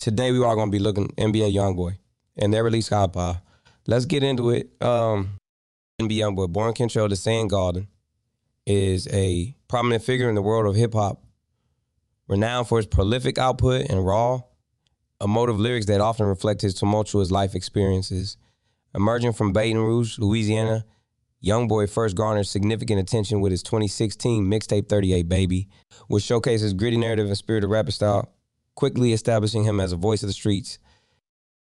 Today we are going to be looking NBA YoungBoy and their release GUAPI. Let's get into it. Um, NBA YoungBoy, born Kentrell DeSean Gaulden, is a prominent figure in the world of hip hop, renowned for his prolific output and raw, emotive lyrics that often reflect his tumultuous life experiences. Emerging from Baton Rouge, Louisiana, YoungBoy first garnered significant attention with his 2016 mixtape 38 Baby, which showcases gritty narrative and spirit of rapper style quickly establishing him as a voice of the streets.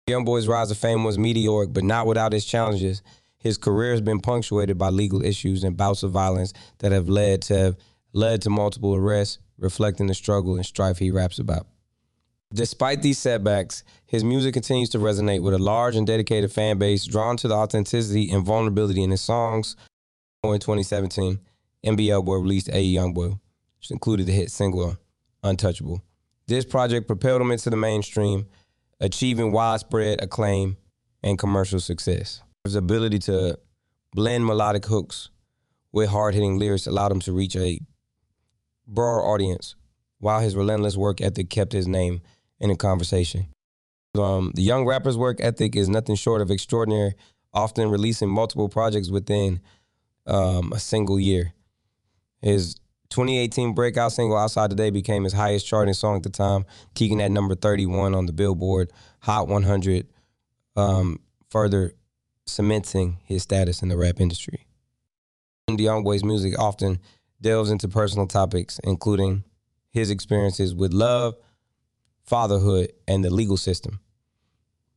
YoungBoy's rise to fame was meteoric, but not without its challenges. His career has been punctuated by legal issues and bouts of violence that have led to led to multiple arrests, reflecting the struggle and strife he raps about. Despite these setbacks, his music continues to resonate with a large and dedicated fan base drawn to the authenticity and vulnerability in his songs. In 2017, NBA Boy released AI YoungBoy, which included the hit single Untouchable. This project propelled him into the mainstream, achieving widespread acclaim and commercial success. His ability to blend melodic hooks with hard hitting lyrics allowed him to reach a broader audience, while his relentless work ethic kept his name in the conversation. Um, the young rapper's work ethic is nothing short of extraordinary, often releasing multiple projects within um, a single year. His 2018 breakout single Outside Today became his highest charting song at the time, peaking at number 31 on the Billboard Hot 100, um, further cementing his status in the rap industry. YoungBoy's music often delves into personal topics, including his experiences with love, fatherhood, and the legal system.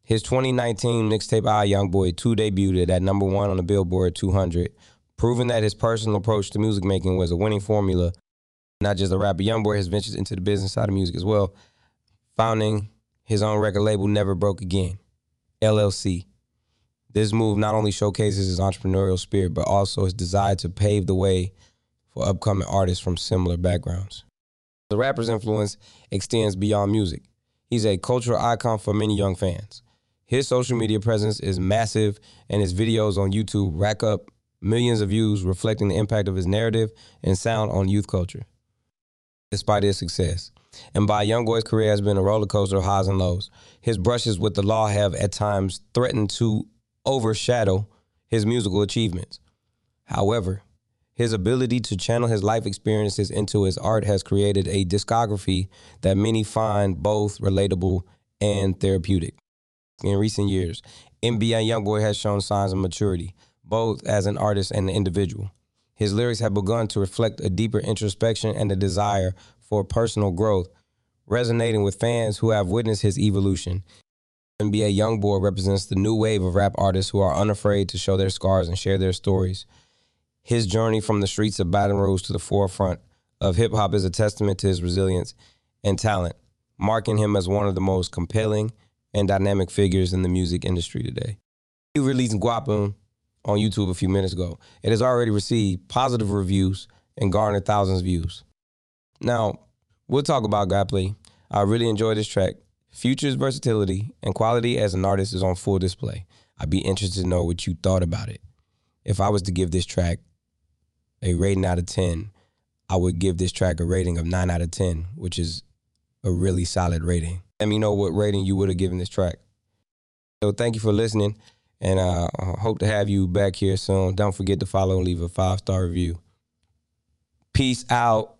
His 2019 mixtape AI YoungBoy 2 debuted at number one on the Billboard 200, proving that his personal approach to music making was a winning formula. Not just a rapper, YoungBoy has ventured into the business side of music as well, founding his own record label, Never Broke Again, LLC. This move not only showcases his entrepreneurial spirit, but also his desire to pave the way for upcoming artists from similar backgrounds. The rapper's influence extends beyond music. He's a cultural icon for many young fans. His social media presence is massive, and his videos on YouTube rack up millions of views reflecting the impact of his narrative and sound on youth culture. Despite his success, NBA YoungBoy's career has been a roller coaster of highs and lows. His brushes with the law have at times threatened to overshadow his musical achievements. However, his ability to channel his life experiences into his art has created a discography that many find both relatable and therapeutic. In recent years, NBA YoungBoy has shown signs of maturity, both as an artist and an individual. His lyrics have begun to reflect a deeper introspection and a desire for personal growth, resonating with fans who have witnessed his evolution. NBA YoungBoy represents the new wave of rap artists who are unafraid to show their scars and share their stories. His journey from the streets of Baton Rouge to the forefront of hip hop is a testament to his resilience and talent, marking him as one of the most compelling and dynamic figures in the music industry today. He released GUAPI on YouTube a few minutes ago. It has already received positive reviews and garnered thousands of views. Now, we'll talk about GUAPI. I really enjoy this track. Future's versatility and quality as an artist is on full display. I'd be interested to know what you thought about it. If I was to give this track a rating out of 10, I would give this track a rating of 9 out of 10, which is a really solid rating. Let me know what rating you would have given this track. So thank you for listening. And I hope to have you back here soon. Don't forget to follow and leave a five star review. Peace out.